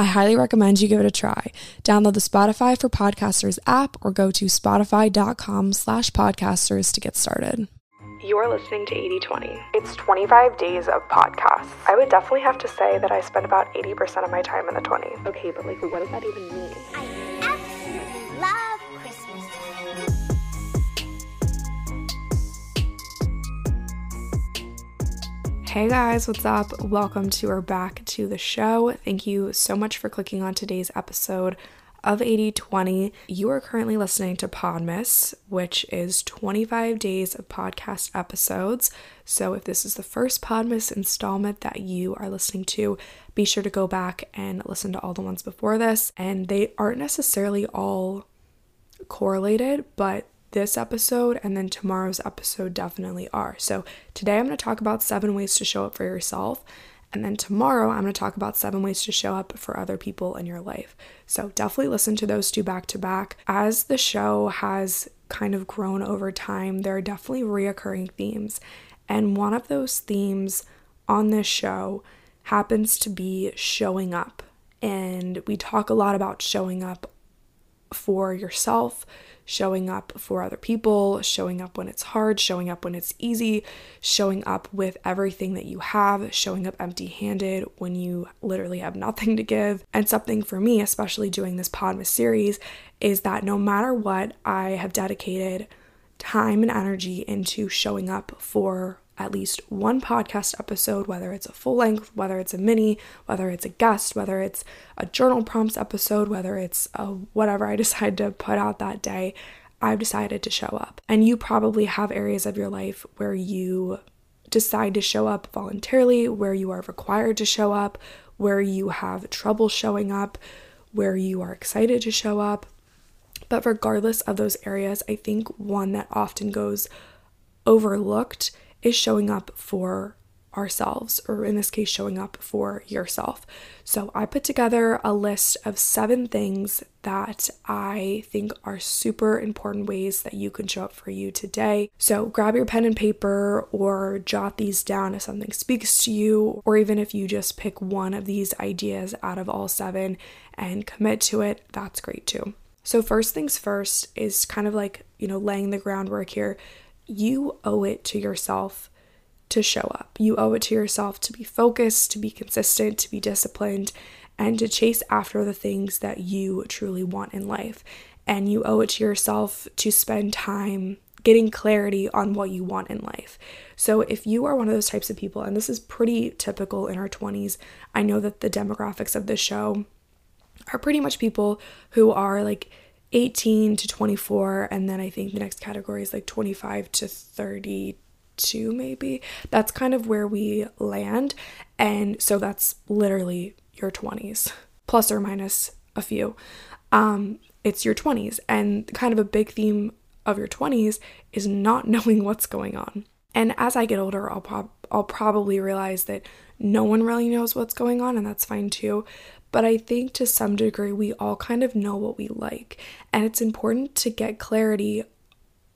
I highly recommend you give it a try. Download the Spotify for Podcasters app or go to spotify.com slash podcasters to get started. You're listening to 8020. It's 25 days of podcasts. I would definitely have to say that I spend about 80% of my time in the 20s. Okay, but like, what does that even mean? Hey guys, what's up? Welcome to or back to the show. Thank you so much for clicking on today's episode of 8020. You are currently listening to Podmas, which is 25 days of podcast episodes. So if this is the first Podmas installment that you are listening to, be sure to go back and listen to all the ones before this. And they aren't necessarily all correlated, but this episode and then tomorrow's episode definitely are. So, today I'm going to talk about seven ways to show up for yourself. And then tomorrow, I'm going to talk about seven ways to show up for other people in your life. So, definitely listen to those two back to back. As the show has kind of grown over time, there are definitely reoccurring themes. And one of those themes on this show happens to be showing up. And we talk a lot about showing up for yourself, showing up for other people, showing up when it's hard, showing up when it's easy, showing up with everything that you have, showing up empty handed when you literally have nothing to give. And something for me, especially doing this Podmas series, is that no matter what, I have dedicated time and energy into showing up for at least one podcast episode, whether it's a full length, whether it's a mini, whether it's a guest, whether it's a journal prompts episode, whether it's whatever I decide to put out that day, I've decided to show up. And you probably have areas of your life where you decide to show up voluntarily, where you are required to show up, where you have trouble showing up, where you are excited to show up. But regardless of those areas, I think one that often goes overlooked is showing up for ourselves, or in this case, showing up for yourself. So, I put together a list of seven things that I think are super important ways that you can show up for you today. So, grab your pen and paper or jot these down if something speaks to you, or even if you just pick one of these ideas out of all seven and commit to it, that's great too. So, first things first is kind of like, you know, laying the groundwork here you owe it to yourself to show up. You owe it to yourself to be focused, to be consistent, to be disciplined, and to chase after the things that you truly want in life. And you owe it to yourself to spend time getting clarity on what you want in life. So, if you are one of those types of people, and this is pretty typical in our 20s, I know that the demographics of this show are pretty much people who are like 18 to 24 and then i think the next category is like 25 to 32 maybe. That's kind of where we land and so that's literally your 20s plus or minus a few. Um it's your 20s and kind of a big theme of your 20s is not knowing what's going on. And as i get older i'll, I'll probably realize that no one really knows what's going on and that's fine too but I think to some degree we all kind of know what we like. And it's important to get clarity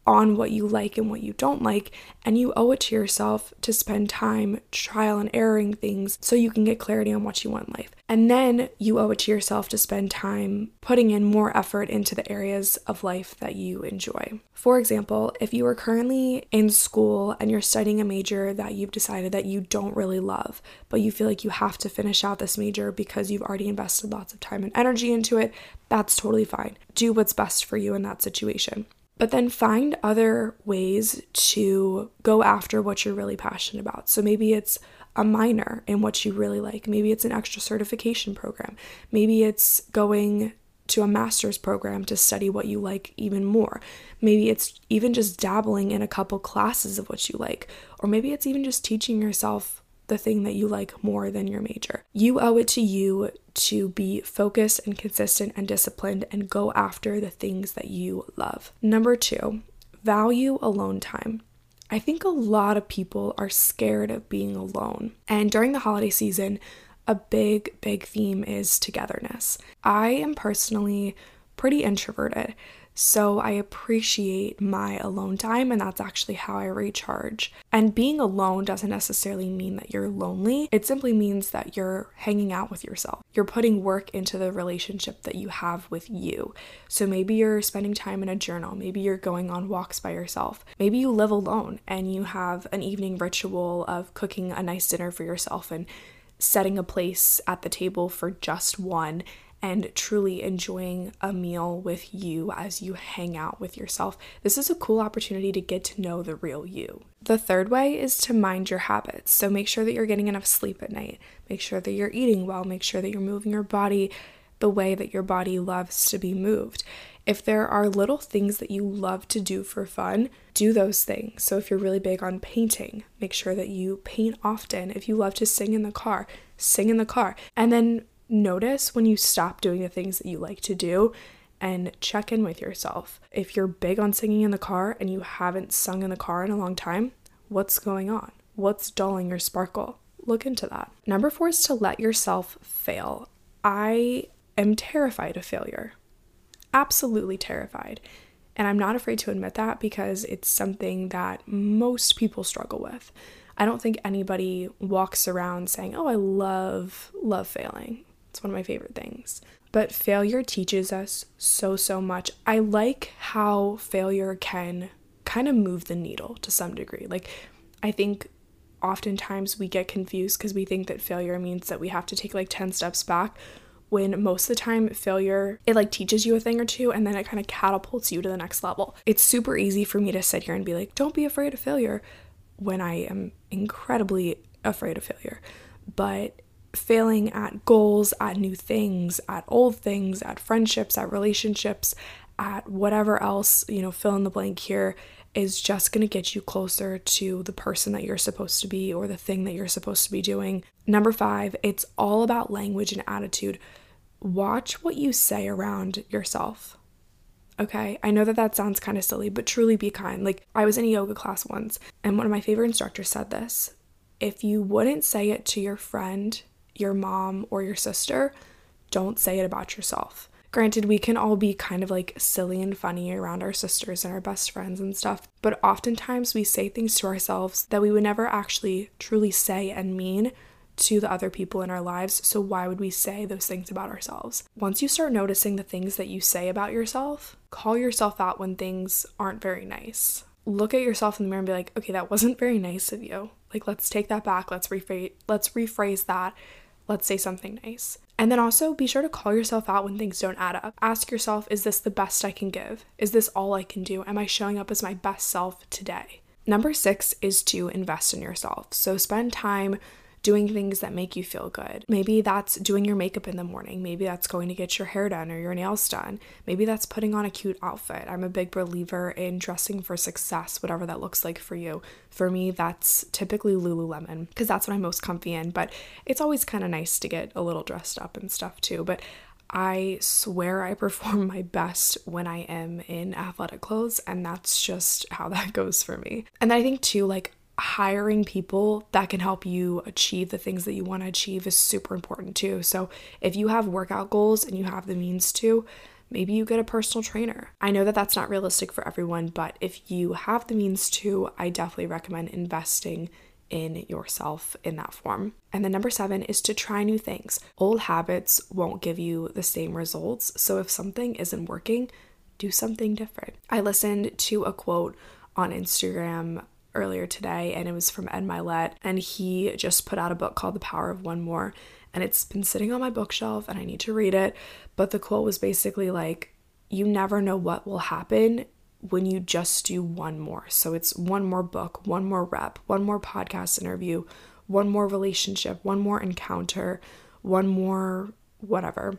on what you like and what you don't like, and you owe it to yourself to spend time trial and erroring things so you can get clarity on what you want in life. And then you owe it to yourself to spend time putting in more effort into the areas of life that you enjoy. For example, if you are currently in school and you're studying a major that you've decided that you don't really love, but you feel like you have to finish out this major because you've already invested lots of time and energy into it, that's totally fine. Do what's best for you in that situation. But then find other ways to go after what you're really passionate about. So maybe it's a minor in what you really like. Maybe it's an extra certification program. Maybe it's going to a master's program to study what you like even more. Maybe it's even just dabbling in a couple classes of what you like. Or maybe it's even just teaching yourself the thing that you like more than your major. You owe it to you to be focused and consistent and disciplined and go after the things that you love. Number two, value alone time. I think a lot of people are scared of being alone. And during the holiday season, a big, big theme is togetherness. I am personally pretty introverted. So I appreciate my alone time, and that's actually how I recharge. And being alone doesn't necessarily mean that you're lonely, it simply means that you're hanging out with yourself. You're putting work into the relationship that you have with you. So maybe you're spending time in a journal, maybe you're going on walks by yourself, maybe you live alone and you have an evening ritual of cooking a nice dinner for yourself and setting a place at the table for just one and truly enjoying a meal with you as you hang out with yourself. This is a cool opportunity to get to know the real you. The third way is to mind your habits. So make sure that you're getting enough sleep at night. Make sure that you're eating well. Make sure that you're moving your body the way that your body loves to be moved. If there are little things that you love to do for fun, do those things. So, if you're really big on painting, make sure that you paint often. If you love to sing in the car, sing in the car. And then notice when you stop doing the things that you like to do and check in with yourself. If you're big on singing in the car and you haven't sung in the car in a long time, what's going on? What's dulling your sparkle? Look into that. Number four is to let yourself fail. I am terrified of failure. Absolutely terrified. And I'm not afraid to admit that because it's something that most people struggle with. I don't think anybody walks around saying, Oh, I love, love failing. It's one of my favorite things. But failure teaches us so, so much. I like how failure can kind of move the needle to some degree. Like, I think oftentimes we get confused because we think that failure means that we have to take like 10 steps back when most of the time failure it like teaches you a thing or two and then it kind of catapults you to the next level. It's super easy for me to sit here and be like, "Don't be afraid of failure," when I am incredibly afraid of failure. But failing at goals, at new things, at old things, at friendships, at relationships, at whatever else, you know, fill in the blank here is just going to get you closer to the person that you're supposed to be or the thing that you're supposed to be doing. Number five, it's all about language and attitude. Watch what you say around yourself. Okay, I know that that sounds kind of silly, but truly be kind. Like, I was in a yoga class once, and one of my favorite instructors said this if you wouldn't say it to your friend, your mom or your sister, don't say it about yourself. Granted, we can all be kind of like silly and funny around our sisters and our best friends and stuff, but oftentimes we say things to ourselves that we would never actually truly say and mean to the other people in our lives. So, why would we say those things about ourselves? Once you start noticing the things that you say about yourself, call yourself out when things aren't very nice. Look at yourself in the mirror and be like, okay, that wasn't very nice of you. Like, let's take that back. Let's rephrase, let's rephrase that let's say something nice. And then also be sure to call yourself out when things don't add up. Ask yourself, is this the best I can give? Is this all I can do? Am I showing up as my best self today? Number six is to invest in yourself. So spend time doing things that make you feel good. Maybe that's doing your makeup in the morning. Maybe that's going to get your hair done or your nails done. Maybe that's putting on a cute outfit. I'm a big believer in dressing for success, whatever that looks like for you. For me, that's typically Lululemon because that's what I'm most comfy in, but it's always kind of nice to get a little dressed up and stuff too. But I swear I perform my best when I am in athletic clothes, and that's just how that goes for me. And I think, too, like, hiring people that can help you achieve the things that you want to achieve is super important too. So, if you have workout goals and you have the means to, maybe you get a personal trainer. I know that that's not realistic for everyone, but if you have the means to, I definitely recommend investing in yourself in that form. And then number seven is to try new things. Old habits won't give you the same results. So, if something isn't working, do something different. I listened to a quote on Instagram earlier today, and it was from Ed Mylett, and he just put out a book called The Power of One More, and it's been sitting on my bookshelf, and I need to read it. But the quote was basically like, "You never know what will happen when you just do one more. So it's one more book, one more rep, one more podcast interview, one more relationship, one more encounter, one more whatever.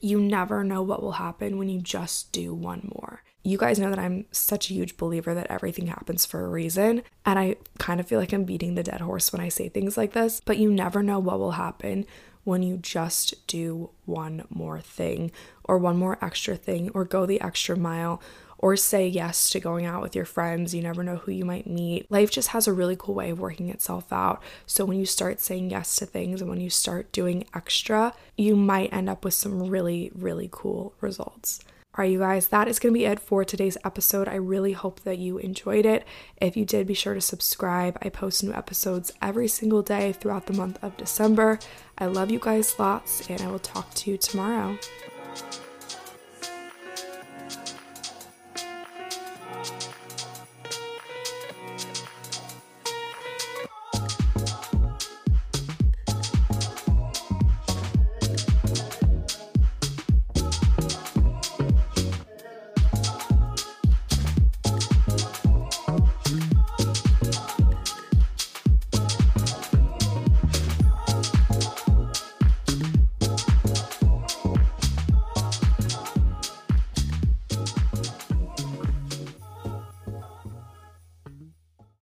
You never know what will happen when you just do one more. You guys know that I'm such a huge believer that everything happens for a reason. And I kind of feel like I'm beating the dead horse when I say things like this, but you never know what will happen when you just do one more thing or one more extra thing or go the extra mile or say yes to going out with your friends. You never know who you might meet. Life just has a really cool way of working itself out. So when you start saying yes to things and when you start doing extra, you might end up with some really, really cool results. All right, you guys, that is going to be it for today's episode. I really hope that you enjoyed it. If you did, be sure to subscribe. I post new episodes every single day throughout the month of December. I love you guys lots, and I will talk to you tomorrow.